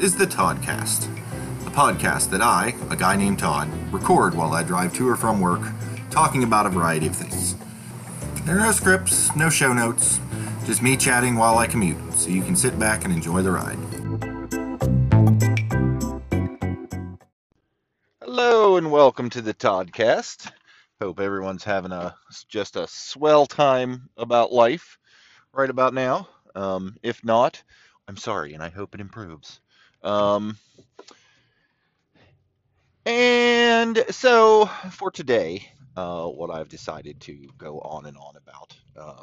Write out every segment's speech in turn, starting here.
is the Toddcast, a podcast that I, a guy named Todd, record while I drive to or from work, talking about a variety of things. There are no scripts, no show notes, just me chatting while I commute, so you can sit back and enjoy the ride. Hello and welcome to the Toddcast. Hope everyone's having a just a swell time about life right about now. Um, if not, I'm sorry, and I hope it improves. Um, and so for today, uh, what I've decided to go on and on about, uh,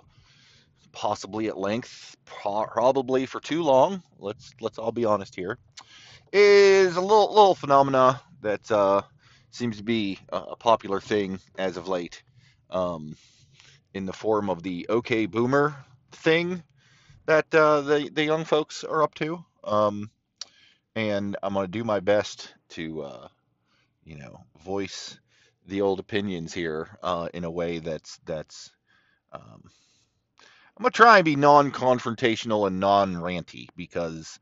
possibly at length, probably for too long. Let's let's all be honest here. Is a little little phenomena that uh, seems to be a popular thing as of late, um, in the form of the OK Boomer thing that uh, the the young folks are up to. Um, and I'm gonna do my best to, uh, you know, voice the old opinions here uh, in a way that's that's. Um, I'm gonna try and be non-confrontational and non-ranty because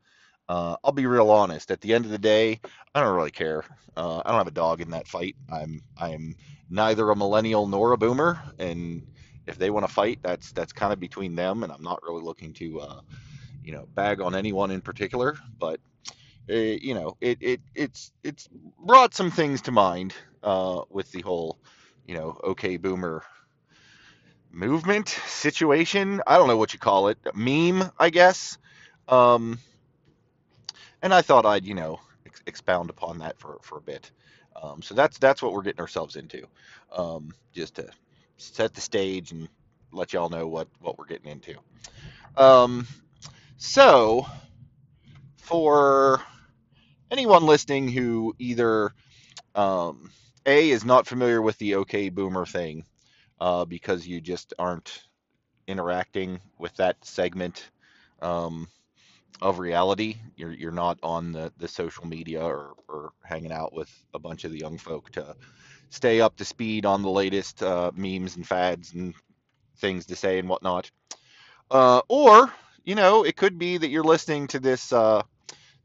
uh, I'll be real honest. At the end of the day, I don't really care. Uh, I don't have a dog in that fight. I'm I'm neither a millennial nor a boomer, and if they want to fight, that's that's kind of between them, and I'm not really looking to, uh, you know, bag on anyone in particular. But uh, you know, it it it's it's brought some things to mind uh, with the whole, you know, okay boomer movement situation. I don't know what you call it, meme, I guess. Um, and I thought I'd you know ex- expound upon that for for a bit. Um, so that's that's what we're getting ourselves into, um, just to set the stage and let y'all know what what we're getting into. Um, so for anyone listening who either um, a is not familiar with the OK Boomer thing uh, because you just aren't interacting with that segment um, of reality. You're you're not on the, the social media or, or hanging out with a bunch of the young folk to stay up to speed on the latest uh, memes and fads and things to say and whatnot. Uh, or, you know, it could be that you're listening to this uh,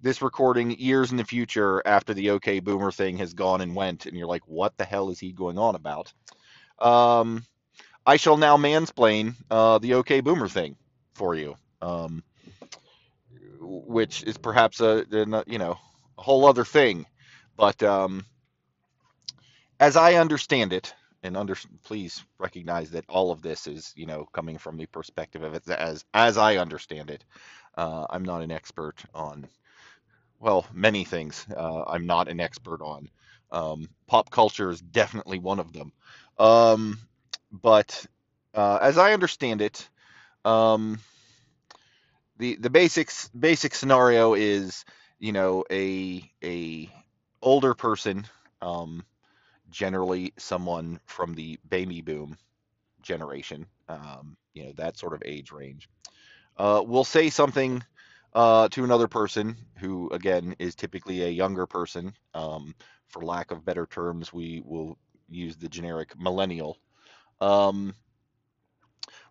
this recording years in the future after the OK Boomer thing has gone and went, and you're like, what the hell is he going on about? Um, I shall now mansplain uh, the OK Boomer thing for you, um, which is perhaps a, a, you know a whole other thing, but um, as I understand it, and under please recognize that all of this is you know coming from the perspective of it as as I understand it. Uh, I'm not an expert on well many things. Uh, I'm not an expert on. Um, pop culture is definitely one of them. Um, but uh, as I understand it, um, the the basics basic scenario is you know a a older person um, generally someone from the baby boom generation, um, you know, that sort of age range, uh, will say something uh, to another person who, again, is typically a younger person. Um, for lack of better terms, we will use the generic millennial. Um,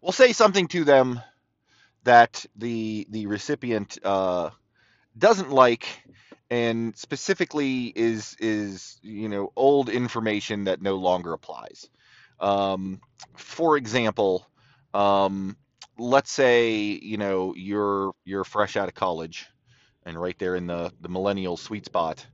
we'll say something to them that the the recipient uh, doesn't like and specifically is is you know old information that no longer applies. Um, for example, um, let's say you know you're you're fresh out of college and right there in the the millennial sweet spot,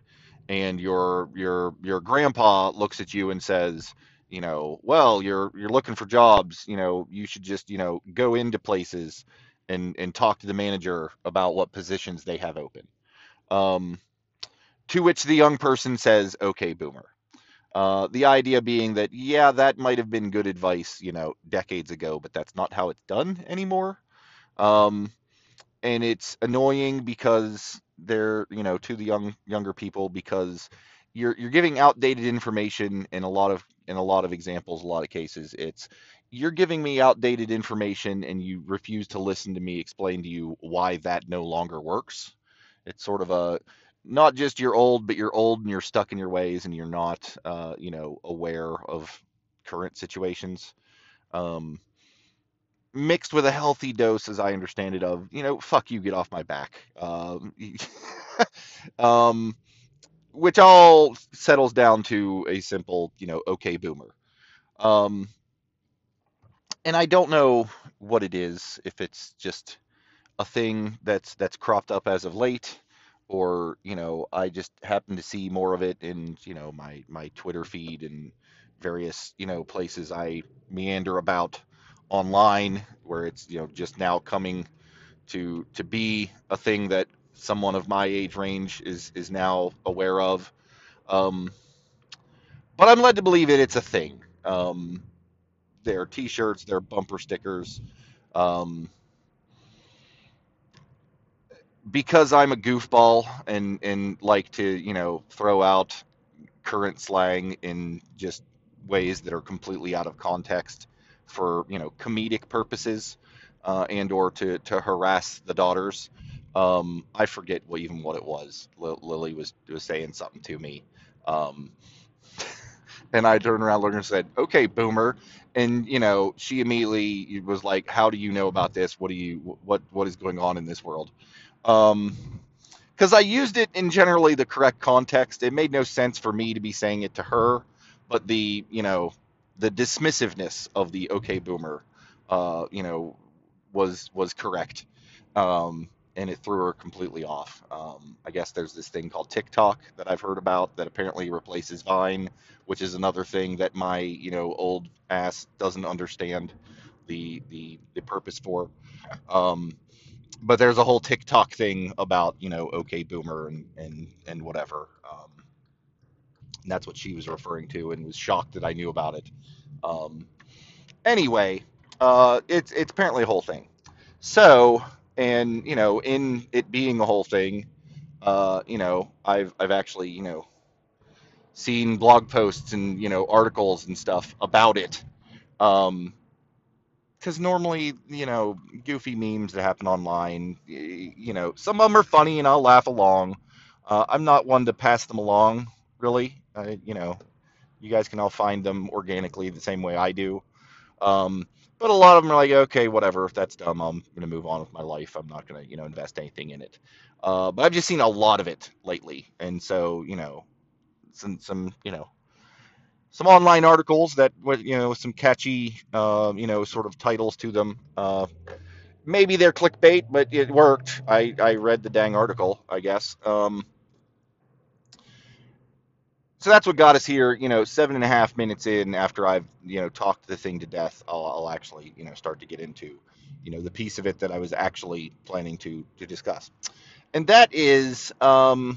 and your your your grandpa looks at you and says, you know, well you're you're looking for jobs, you know, you should just you know go into places and and talk to the manager about what positions they have open. Um, to which the young person says, okay, boomer. Uh, the idea being that, yeah, that might have been good advice, you know, decades ago, but that's not how it's done anymore. Um, and it's annoying because they're, you know, to the young younger people because you're you're giving outdated information in a lot of in a lot of examples, a lot of cases. It's you're giving me outdated information and you refuse to listen to me explain to you why that no longer works. It's sort of a not just you're old, but you're old and you're stuck in your ways and you're not, uh, you know, aware of current situations. Um, mixed with a healthy dose, as I understand it, of you know, fuck you, get off my back. Um, um, which all settles down to a simple, you know, okay, boomer. Um, and I don't know what it is, if it's just a thing that's that's cropped up as of late, or you know, I just happen to see more of it in you know my my Twitter feed and various you know places I meander about online, where it's you know just now coming to to be a thing that someone of my age range is is now aware of. Um, but I'm led to believe it. It's a thing. Um, there are T-shirts, there are bumper stickers. Um, because I'm a goofball and and like to you know throw out current slang in just ways that are completely out of context for you know comedic purposes uh, and or to to harass the daughters. Um, I forget what, even what it was. L- Lily was was saying something to me, um, and I turned around, looked and said, "Okay, boomer." And you know, she immediately was like, "How do you know about this? What do you what what is going on in this world?" Um, because I used it in generally the correct context. It made no sense for me to be saying it to her, but the you know the dismissiveness of the okay boomer, uh, you know, was was correct, um, and it threw her completely off. Um, I guess there's this thing called TikTok that I've heard about that apparently replaces Vine, which is another thing that my you know old ass doesn't understand the the the purpose for. Um, but there's a whole TikTok thing about you know okay boomer and and and whatever. Um, and that's what she was referring to, and was shocked that I knew about it. Um, anyway, uh, it's it's apparently a whole thing. So, and you know, in it being a whole thing, uh, you know, I've I've actually you know seen blog posts and you know articles and stuff about it. Um, because normally, you know, goofy memes that happen online, you know, some of them are funny and I'll laugh along. Uh, I'm not one to pass them along, really. I, you know, you guys can all find them organically the same way I do. Um, but a lot of them are like, okay, whatever. If that's dumb, I'm going to move on with my life. I'm not going to, you know, invest anything in it. Uh, but I've just seen a lot of it lately, and so, you know, some, some, you know, some online articles that were, you know some catchy uh, you know sort of titles to them. Uh, maybe they're clickbait, but it worked. I, I read the dang article, I guess. Um, so that's what got us here. You know, seven and a half minutes in after I've you know talked the thing to death, I'll, I'll actually you know start to get into you know the piece of it that I was actually planning to to discuss, and that is. Um,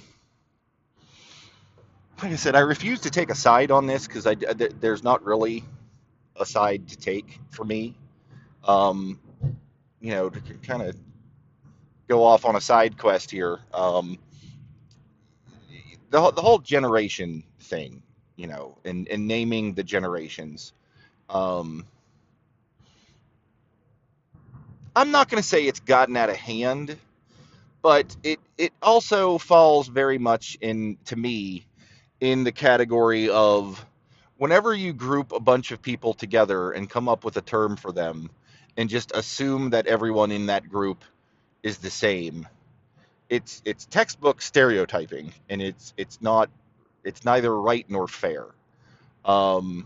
like I said, I refuse to take a side on this because I there's not really a side to take for me. Um, you know, to kind of go off on a side quest here. Um, the the whole generation thing, you know, and and naming the generations. Um, I'm not going to say it's gotten out of hand, but it it also falls very much in to me in the category of whenever you group a bunch of people together and come up with a term for them and just assume that everyone in that group is the same it's it's textbook stereotyping and it's it's not it's neither right nor fair um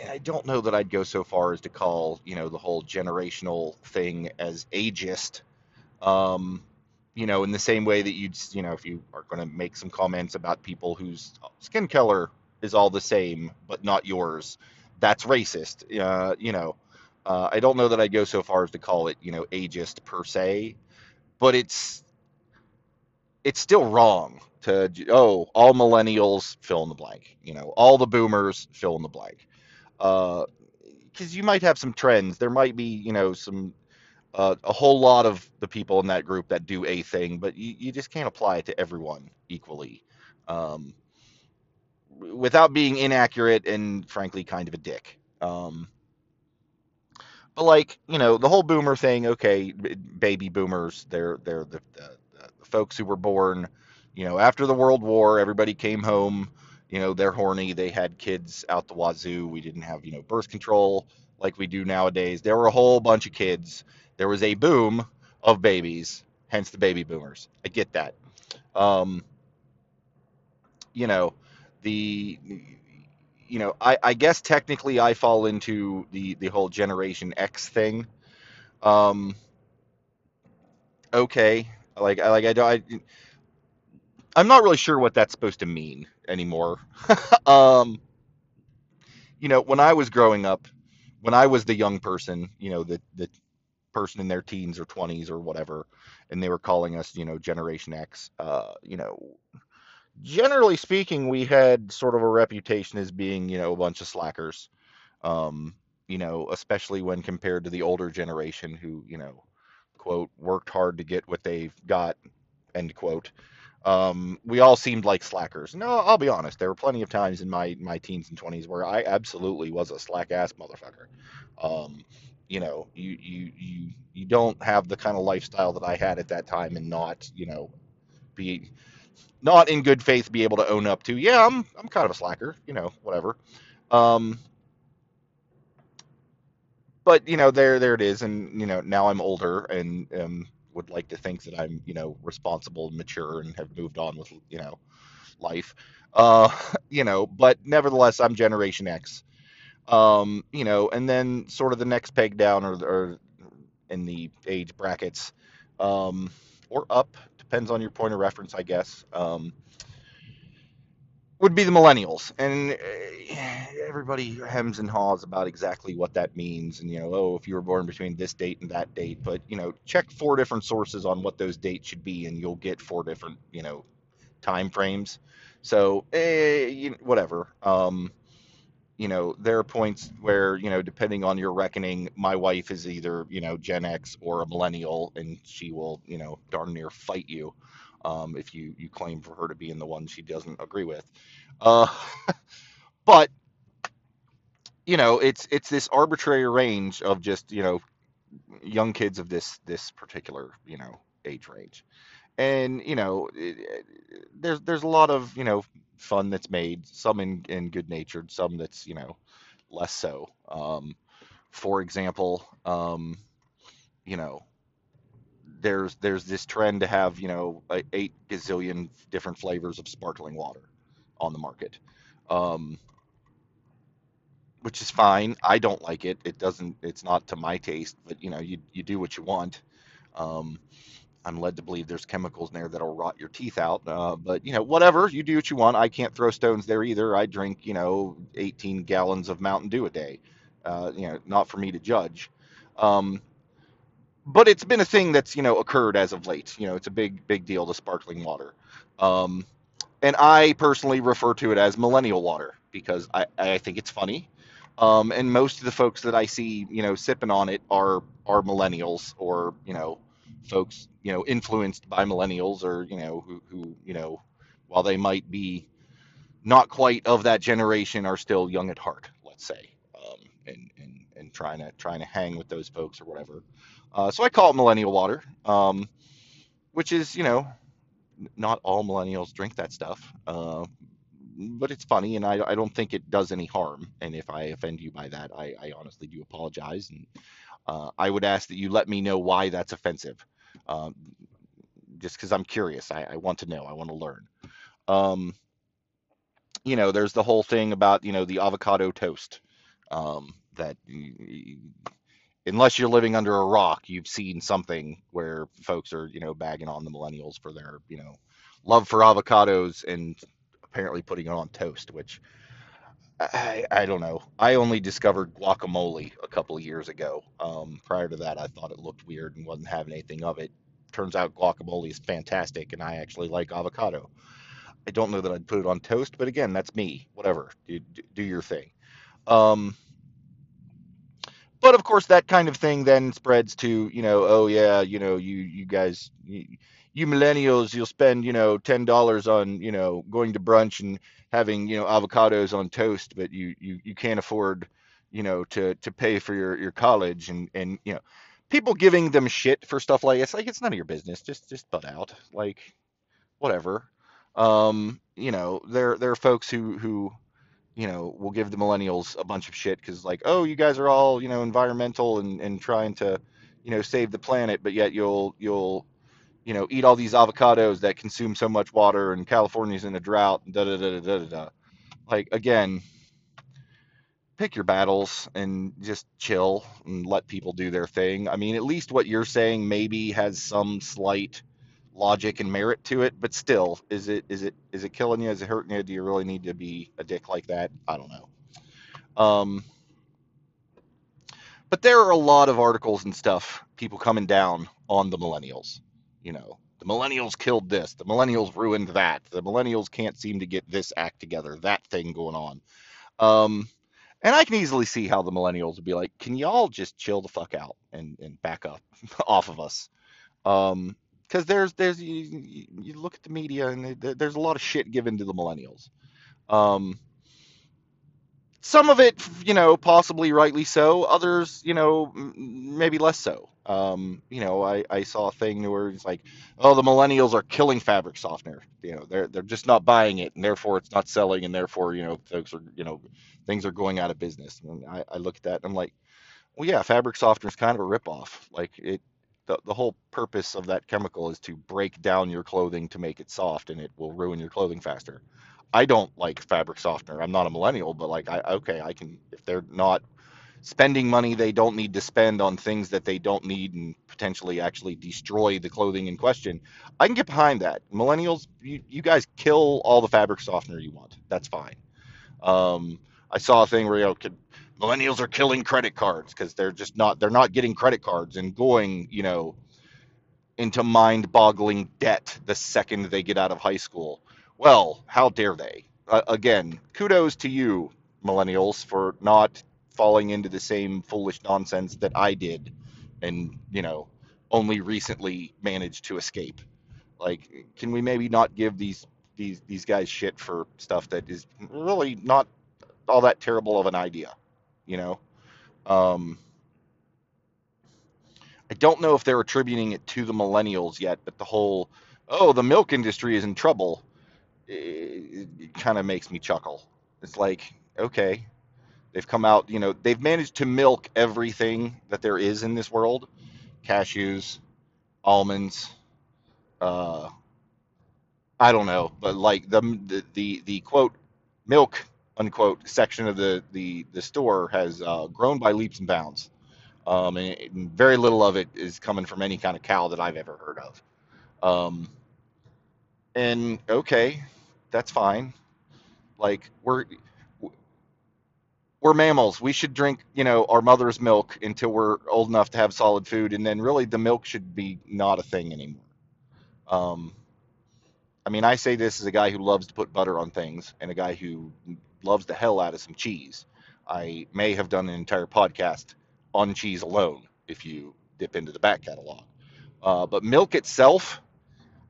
and I don't know that I'd go so far as to call, you know, the whole generational thing as ageist. Um, you know, in the same way that you'd, you know, if you are going to make some comments about people whose skin color is all the same but not yours, that's racist. Uh, you know, uh, I don't know that I'd go so far as to call it, you know, ageist per se, but it's it's still wrong to oh all millennials fill in the blank, you know, all the boomers fill in the blank, because uh, you might have some trends. There might be, you know, some uh, a whole lot of the people in that group that do a thing, but you, you just can't apply it to everyone equally um, without being inaccurate and frankly kind of a dick. Um, but like you know the whole boomer thing, okay, baby boomers, they're they're the, the, the folks who were born, you know, after the World War, everybody came home. You know, they're horny. They had kids out the wazoo. We didn't have, you know, birth control like we do nowadays. There were a whole bunch of kids there was a boom of babies, hence the baby boomers. I get that. Um, you know, the you know, I, I guess technically I fall into the the whole Generation X thing. Um, okay, like I like I don't I, I'm not really sure what that's supposed to mean anymore. Um, you know, when I was growing up, when I was the young person, you know, the the person in their teens or 20s or whatever, and they were calling us, you know, Generation X, uh, you know, generally speaking, we had sort of a reputation as being, you know, a bunch of slackers. Um, you know, especially when compared to the older generation who, you know, quote, worked hard to get what they've got, end quote. Um, we all seemed like slackers. No, I'll be honest. There were plenty of times in my my teens and twenties where I absolutely was a slack ass motherfucker. Um, you know, you you you you don't have the kind of lifestyle that I had at that time and not, you know, be not in good faith be able to own up to. Yeah, I'm I'm kind of a slacker. You know, whatever. Um, but you know, there there it is, and you know, now I'm older and um, would like to think that I'm you know responsible and mature and have moved on with you know life. Uh, you know, but nevertheless, I'm Generation X. Um, you know, and then sort of the next peg down or, or in the age brackets, um, or up, depends on your point of reference, I guess. Um, would be the millennials, and uh, everybody hems and haws about exactly what that means. And you know, oh, if you were born between this date and that date, but you know, check four different sources on what those dates should be, and you'll get four different, you know, time frames. So, eh, you, whatever. Um, you know, there are points where, you know, depending on your reckoning, my wife is either, you know, Gen X or a millennial, and she will, you know, darn near fight you um, if you you claim for her to be in the one she doesn't agree with. Uh, but you know, it's it's this arbitrary range of just, you know, young kids of this this particular, you know, age range and you know there's there's a lot of you know fun that's made some in in good natured some that's you know less so. Um for example um you know there's there's this trend to have you know eight gazillion different flavors of sparkling water on the market. Um which is fine. I don't like it. It doesn't it's not to my taste but you know you you do what you want. Um I'm led to believe there's chemicals in there that'll rot your teeth out. Uh, but you know, whatever you do what you want. I can't throw stones there either. I drink you know 18 gallons of Mountain Dew a day. Uh, you know, not for me to judge. Um, but it's been a thing that's you know occurred as of late. You know, it's a big big deal to sparkling water. Um, and I personally refer to it as millennial water because I, I think it's funny. Um, and most of the folks that I see, you know, sipping on it are are millennials or you know, folks, you know, influenced by millennials or you know who who you know, while they might be not quite of that generation, are still young at heart, let's say, um, and and and trying to trying to hang with those folks or whatever. Uh, so I call it millennial water, um, which is you know not all millennials drink that stuff. Uh, but it's funny, and I, I don't think it does any harm. And if I offend you by that, I, I honestly do apologize. And uh, I would ask that you let me know why that's offensive, um, just because I'm curious. I, I want to know. I want to learn. Um, you know, there's the whole thing about you know the avocado toast um, that unless you're living under a rock, you've seen something where folks are, you know, bagging on the millennials for their, you know, love for avocados and apparently putting it on toast, which I, I don't know. I only discovered guacamole a couple years ago. Um, prior to that, I thought it looked weird and wasn't having anything of it. Turns out guacamole is fantastic, and I actually like avocado. I don't know that I'd put it on toast, but again, that's me. Whatever, do, do your thing. Um, but of course that kind of thing then spreads to you know oh yeah you know you you guys you, you millennials you'll spend you know ten dollars on you know going to brunch and having you know avocados on toast but you you, you can't afford you know to to pay for your your college and and you know people giving them shit for stuff like it's like it's none of your business just just butt out like whatever. Um you know there there are folks who who you know, we'll give the millennials a bunch of shit because like, oh, you guys are all, you know, environmental and, and trying to, you know, save the planet, but yet you'll you'll you know, eat all these avocados that consume so much water, and California's in a drought, da da da da da da. Like again, pick your battles and just chill and let people do their thing. I mean, at least what you're saying maybe has some slight logic and merit to it, but still, is it is it is it killing you? Is it hurting you? Do you really need to be a dick like that? I don't know. Um, but there are a lot of articles and stuff, people coming down on the millennials. You know, the millennials killed this, the millennials ruined that, the millennials can't seem to get this act together, that thing going on. Um, and I can easily see how the millennials would be like, can y'all just chill the fuck out and, and back up off of us? Um, because there's there's you, you look at the media and there's a lot of shit given to the millennials. Um, some of it, you know, possibly rightly so. Others, you know, maybe less so. Um, you know, I, I saw a thing where it's like, oh, the millennials are killing fabric softener. You know, they're they're just not buying it, and therefore it's not selling, and therefore, you know, folks are, you know, things are going out of business. And I, I look at that and I'm like, well, yeah, fabric softener is kind of a ripoff. Like it, the, the whole purpose of that chemical is to break down your clothing to make it soft, and it will ruin your clothing faster. I don't like fabric softener. I'm not a millennial, but like I okay, I can if they're not spending money they don't need to spend on things that they don't need and potentially actually destroy the clothing in question. I can get behind that. Millennials, you, you guys kill all the fabric softener you want. That's fine. Um, I saw a thing where you know could, millennials are killing credit cards because they're just not they're not getting credit cards and going you know into mind-boggling debt the second they get out of high school. Well, how dare they? Uh, again, kudos to you, millennials, for not falling into the same foolish nonsense that I did, and you know, only recently managed to escape. Like, can we maybe not give these these these guys shit for stuff that is really not all that terrible of an idea, you know? Um, I don't know if they're attributing it to the millennials yet, but the whole, oh, the milk industry is in trouble, it, it kind of makes me chuckle. It's like, okay, they've come out, you know, they've managed to milk everything that there is in this world cashews, almonds, uh, I don't know, but like the, the, the, the quote, milk unquote section of the, the, the store has uh, grown by leaps and bounds um, and, and, very little of it is coming from any kind of cow that I've ever heard of. Um, and okay, that's fine. Like we're we're mammals. We should drink, you know, our mother's milk until we're old enough to have solid food, and then really the milk should be not a thing anymore. Um, I mean, I say this as a guy who loves to put butter on things and a guy who loves the hell out of some cheese. I may have done an entire podcast on cheese alone if you dip into the back catalog. Uh, but milk itself,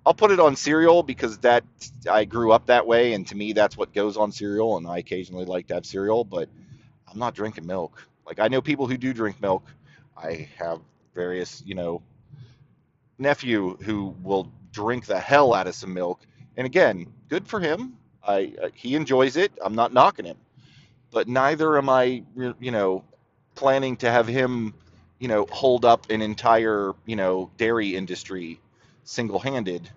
I'll put it on cereal because that I grew up that way, and to me that's what goes on cereal. And I occasionally like to have cereal, but I'm not drinking milk. Like I know people who do drink milk. I have various, you know, nephew who will drink the hell out of some milk, and again, good for him. I, I he enjoys it. I'm not knocking him, but neither am I, you know, planning to have him, you know, hold up an entire, you know, dairy industry single-handed?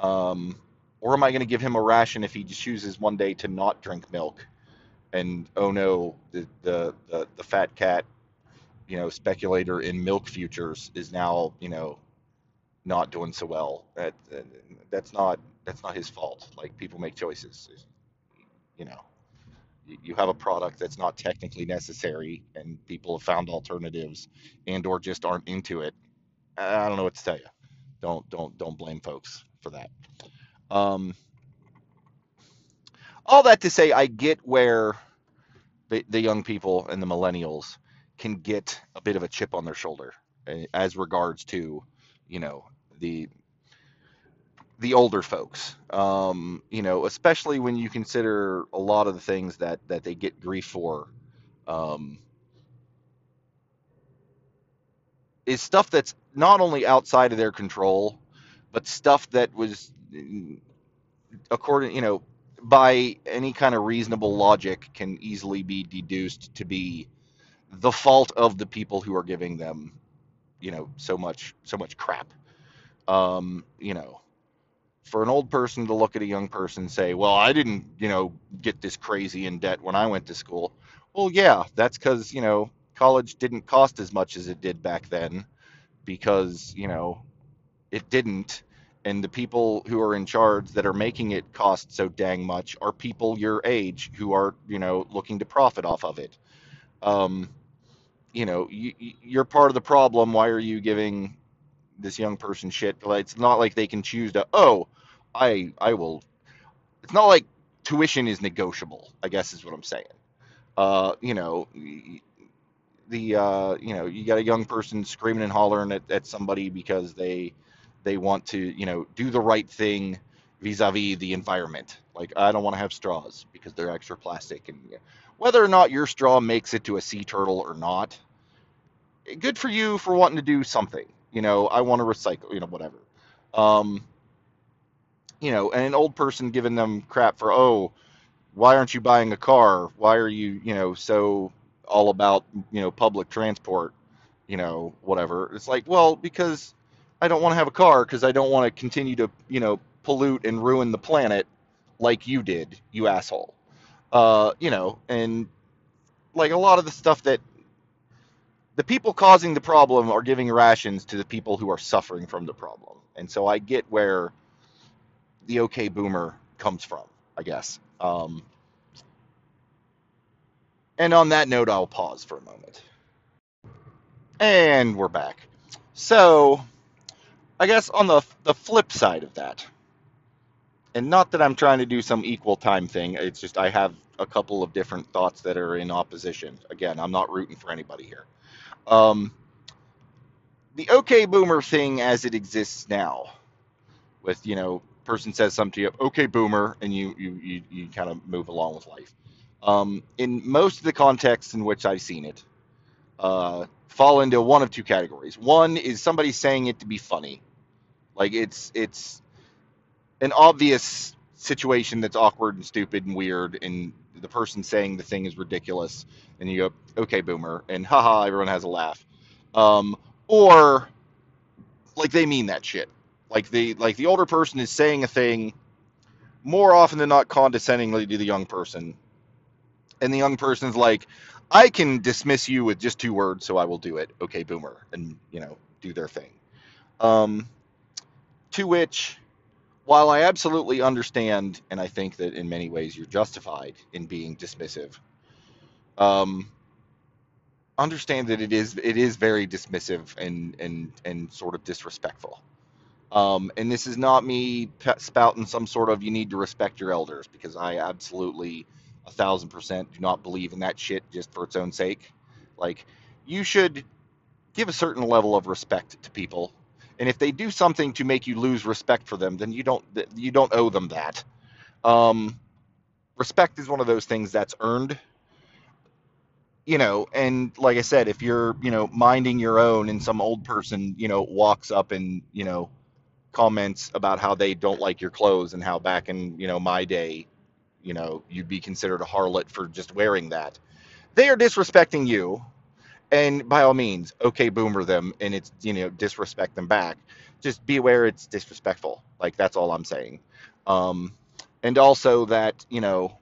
Um, or am I going to give him a ration if he chooses one day to not drink milk? And oh no, the the the, the fat cat, you know, speculator in milk futures is now, you know, not doing so well. That that's not that's not his fault. Like people make choices, you know you have a product that's not technically necessary and people have found alternatives and or just aren't into it. I don't know what to tell you. Don't don't don't blame folks for that. Um, all that to say i get where the, the young people and the millennials can get a bit of a chip on their shoulder eh, as regards to you know the the older folks. Um, you know, especially when you consider a lot of the things that that they get grief for. Um, is stuff that's not only outside of their control, but stuff that was, according, you know, by any kind of reasonable logic, can easily be deduced to be the fault of the people who are giving them, you know, so much so much crap. Um, you know, for an old person to look at a young person and say, "Well, I didn't, you know, get this crazy in debt when I went to school." Well, yeah, that's because you know college didn't cost as much as it did back then because you know it didn't, and the people who are in charge that are making it cost so dang much are people your age who are you know looking to profit off of it. Um, you know, you, you're part of the problem. Why are you giving this young person shit? It's not like they can choose to. Oh, I I will. It's not like tuition is negotiable. I guess is what I'm saying. Uh, you know, the uh, you know you got a young person screaming and hollering at, at somebody because they they want to you know do the right thing vis-a-vis the environment. Like I don't want to have straws because they're extra plastic, and yeah, whether or not your straw makes it to a sea turtle or not, good for you for wanting to do something. You know, I want to recycle. You know, whatever. Um, you know, and an old person giving them crap for oh why aren't you buying a car? Why are you, you know, so all about, you know, public transport, you know, whatever. It's like, well, because I don't want to have a car because I don't want to continue to, you know, pollute and ruin the planet like you did, you asshole. Uh, you know, and like a lot of the stuff that the people causing the problem are giving rations to the people who are suffering from the problem. And so I get where the okay boomer comes from, I guess. Um, and on that note, I'll pause for a moment. And we're back. So, I guess on the the flip side of that, and not that I'm trying to do some equal time thing, it's just I have a couple of different thoughts that are in opposition. Again, I'm not rooting for anybody here. Um, the okay boomer thing as it exists now, with you know, person says something to you, okay boomer, and you you you, you kind of move along with life. Um, in most of the contexts in which I've seen it, uh, fall into one of two categories. One is somebody saying it to be funny, like it's it's an obvious situation that's awkward and stupid and weird, and the person saying the thing is ridiculous, and you go, okay, boomer, and haha, everyone has a laugh. Um, or like they mean that shit. Like the like the older person is saying a thing more often than not condescendingly to the young person, and the young person's like, I can dismiss you with just two words, so I will do it. Okay, boomer, and you know, do their thing. Um, to which, while I absolutely understand, and I think that in many ways you're justified in being dismissive, um, understand that it is it is very dismissive and and and sort of disrespectful. Um, and this is not me spouting some sort of you need to respect your elders because I absolutely a thousand percent do not believe in that shit just for its own sake. Like, you should give a certain level of respect to people, and if they do something to make you lose respect for them, then you don't you don't owe them that. Um, respect is one of those things that's earned. You know, and like I said, if you're you know minding your own, and some old person you know walks up and you know comments about how they don't like your clothes and how back in you know my day you know, you'd be considered a harlot for just wearing that. They are disrespecting you, and by all means, okay, boomer them, and it's you know disrespect them back. Just be aware it's disrespectful. Like that's all I'm saying. Um, and also that you know,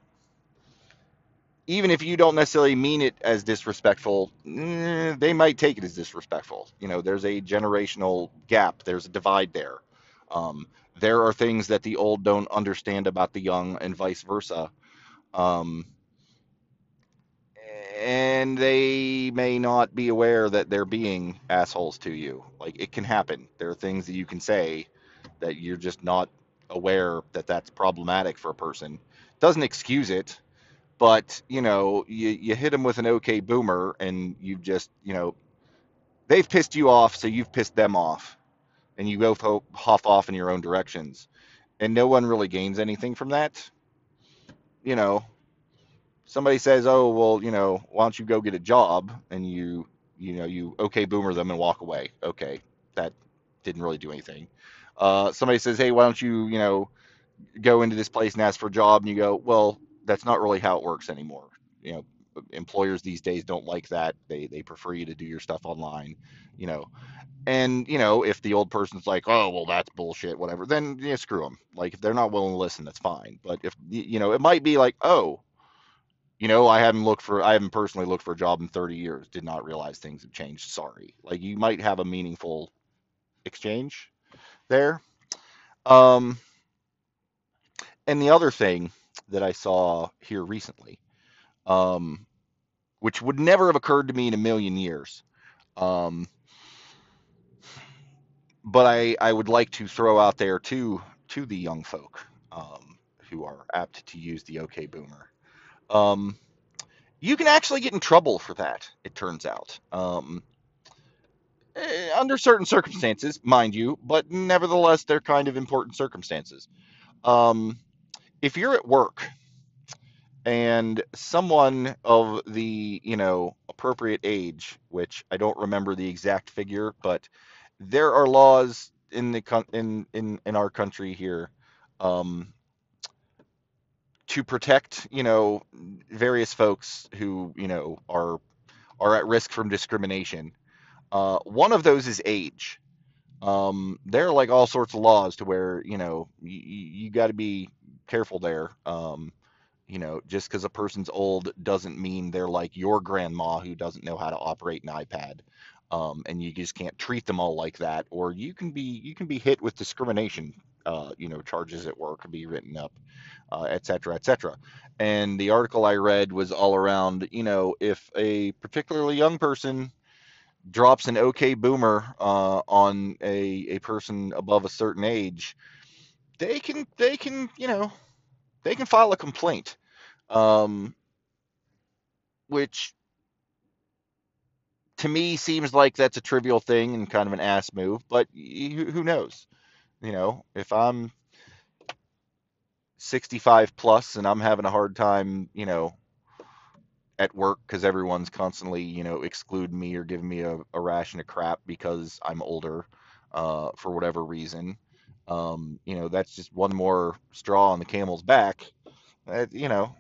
even if you don't necessarily mean it as disrespectful, eh, they might take it as disrespectful. You know, there's a generational gap. There's a divide there. Um, there are things that the old don't understand about the young, and vice versa. Um, and they may not be aware that they're being assholes to you. Like it can happen. There are things that you can say that you're just not aware that that's problematic for a person. Doesn't excuse it, but you know, you you hit them with an okay boomer, and you just you know, they've pissed you off, so you've pissed them off and you both huff off in your own directions, and no one really gains anything from that. You know, somebody says, "Oh, well, you know, why don't you go get a job?" and you, you know, you okay boomer them and walk away. Okay, that didn't really do anything. Uh, somebody says, "Hey, why don't you, you know, go into this place and ask for a job?" and you go, "Well, that's not really how it works anymore." You know, employers these days don't like that. They they prefer you to do your stuff online, you know. And you know, if the old person's like, "Oh, well, that's bullshit," whatever, then yeah, screw them. Like if they're not willing to listen, that's fine. But if you know, it might be like, "Oh, you know, I haven't looked for, I haven't personally looked for a job in 30 years. Did not realize things have changed. Sorry." Like you might have a meaningful exchange there. Um, and the other thing that I saw here recently, um, which would never have occurred to me in a million years. Um, but I, I would like to throw out there to to the young folk um, who are apt to use the OK Boomer. Um, you can actually get in trouble for that. It turns out, um, eh, under certain circumstances, mind you, but nevertheless, they're kind of important circumstances. Um, if you're at work and someone of the you know appropriate age, which I don't remember the exact figure, but there are laws in the in in in our country here um, to protect you know various folks who you know are are at risk from discrimination. Uh, one of those is age. Um, there are like all sorts of laws to where you know you, you got to be careful there. Um, you know, just because a person's old doesn't mean they're like your grandma who doesn't know how to operate an iPad. Um, and you just can't treat them all like that, or you can be you can be hit with discrimination, uh, you know, charges at work be written up, uh, et cetera, et cetera. And the article I read was all around, you know, if a particularly young person drops an OK boomer uh, on a a person above a certain age, they can they can you know they can file a complaint, um, which to me seems like that's a trivial thing and kind of an ass move, but who knows? You know, if I'm 65 plus and I'm having a hard time, you know, at work because everyone's constantly, you know, excluding me or giving me a, a ration of crap because I'm older uh, for whatever reason. Um, you know, that's just one more straw on the camel's back. Uh, you know,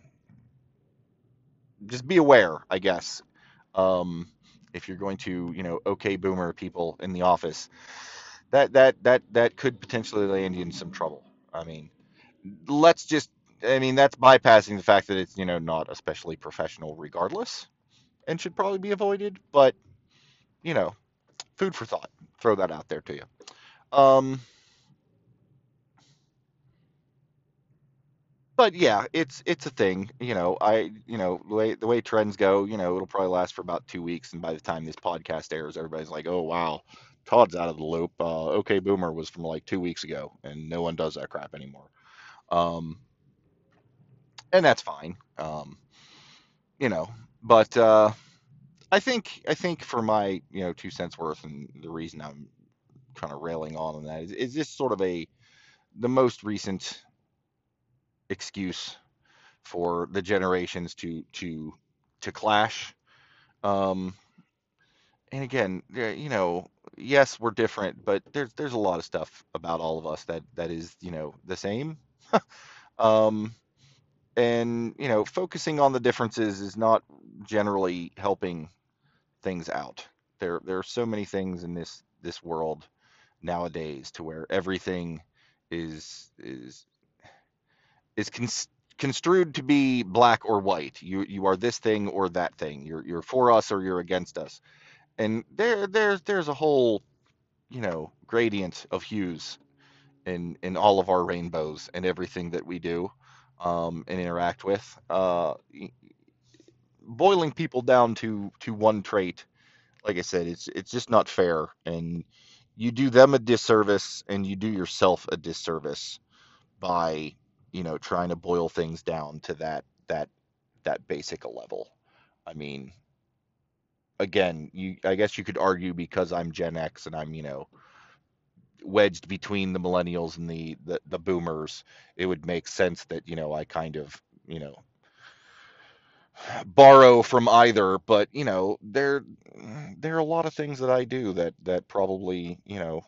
just be aware, I guess. Um, if you're going to, you know, okay boomer people in the office, that that that that could potentially land you in some trouble. I mean, let's just I mean, that's bypassing the fact that it's, you know, not especially professional regardless and should probably be avoided, but you know, food for thought. Throw that out there to you. Um but yeah, it's it's a thing. You know, I you know the way the way trends go, you know, it'll probably last for about two weeks, and by the time this podcast airs, everybody's like, "Oh wow, Todd's out of the loop." Uh, okay, Boomer was from like two weeks ago, and no one does that crap anymore. Um, and that's fine. Um, you know, but uh, I think I think for my you know two cents worth, and the reason I'm kind of railing on on that is, is just sort of a the most recent excuse for the generations to to to clash. Um, and again, you know, yes, we're different, but there's there's a lot of stuff about all of us that that is you know the same. um, and you know, focusing on the differences is not generally helping things out. There there are so many things in this this world nowadays to where everything is is is cons- construed to be black or white. You you are this thing or that thing. You're you're for us or you're against us. And there there's there's a whole you know gradient of hues in in all of our rainbows and everything that we do um, and interact with. Uh, boiling people down to to one trait, like I said, it's it's just not fair, and you do them a disservice and you do yourself a disservice by you know, trying to boil things down to that that that basic level. I mean, again, you I guess you could argue because I'm Gen X and I'm, you know, wedged between the millennials and the, the the boomers, it would make sense that, you know, I kind of, you know, borrow from either, but you know, there there are a lot of things that I do that that probably, you know,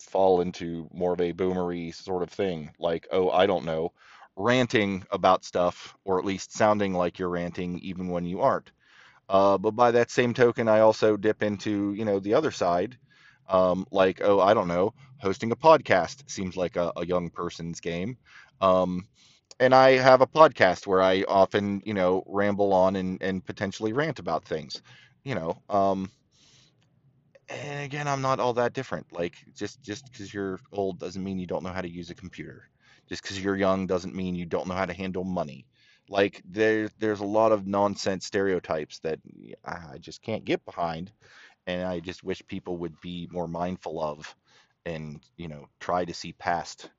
fall into more of a boomery sort of thing. Like, oh, I don't know, ranting about stuff, or at least sounding like you're ranting even when you aren't. Uh, but by that same token, I also dip into, you know, the other side. Um, like, oh, I don't know, hosting a podcast seems like a, a young person's game. Um, and I have a podcast where I often, you know, ramble on and, and potentially rant about things, you know. Um, and again, I'm not all that different. Like, just just because you're old doesn't mean you don't know how to use a computer. Just because you're young doesn't mean you don't know how to handle money. Like, there there's a lot of nonsense stereotypes that I just can't get behind, and I just wish people would be more mindful of, and you know, try to see past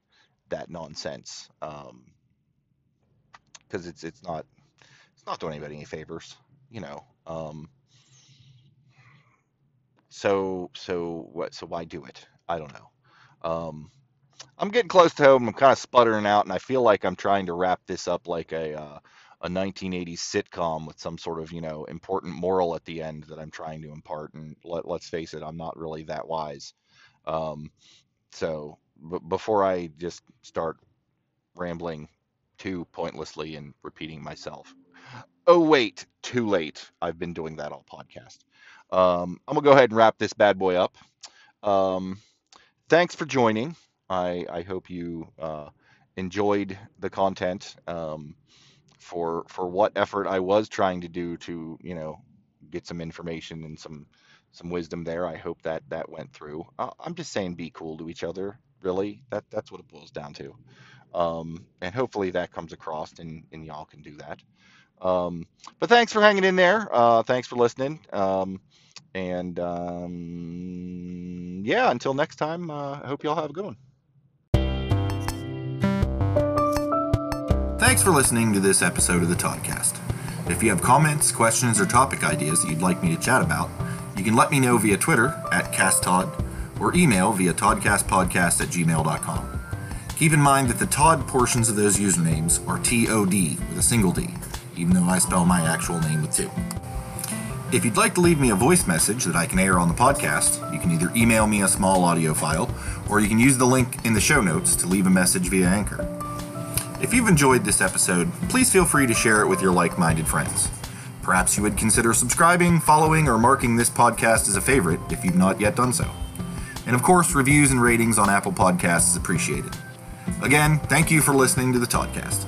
that nonsense. Um, because it's it's not it's not doing anybody any favors, you know. Um, so so what? So why do it? I don't know. Um, I'm getting close to home. I'm kind of sputtering out, and I feel like I'm trying to wrap this up like a uh, a 1980s sitcom with some sort of you know important moral at the end that I'm trying to impart. And let, let's face it, I'm not really that wise. Um, so b- before I just start rambling too pointlessly and repeating myself. Oh wait, too late. I've been doing that all podcast. Um, I'm gonna go ahead and wrap this bad boy up. Um, thanks for joining. I I hope you uh, enjoyed the content. Um, for for what effort I was trying to do to you know get some information and some some wisdom there. I hope that that went through. Uh, I'm just saying, be cool to each other. Really, that that's what it boils down to. Um, and hopefully that comes across and, and y'all can do that. Um, but thanks for hanging in there. Uh, thanks for listening. Um, and um, yeah, until next time, uh, I hope y'all have a good one. Thanks for listening to this episode of the Toddcast. If you have comments, questions, or topic ideas that you'd like me to chat about, you can let me know via Twitter at CastTod or email via todcastpodcast at gmail.com. Keep in mind that the Todd portions of those usernames are T-O-D with a single D, even though I spell my actual name with two. If you'd like to leave me a voice message that I can air on the podcast, you can either email me a small audio file, or you can use the link in the show notes to leave a message via Anchor. If you've enjoyed this episode, please feel free to share it with your like minded friends. Perhaps you would consider subscribing, following, or marking this podcast as a favorite if you've not yet done so. And of course, reviews and ratings on Apple Podcasts is appreciated. Again, thank you for listening to the Toddcast.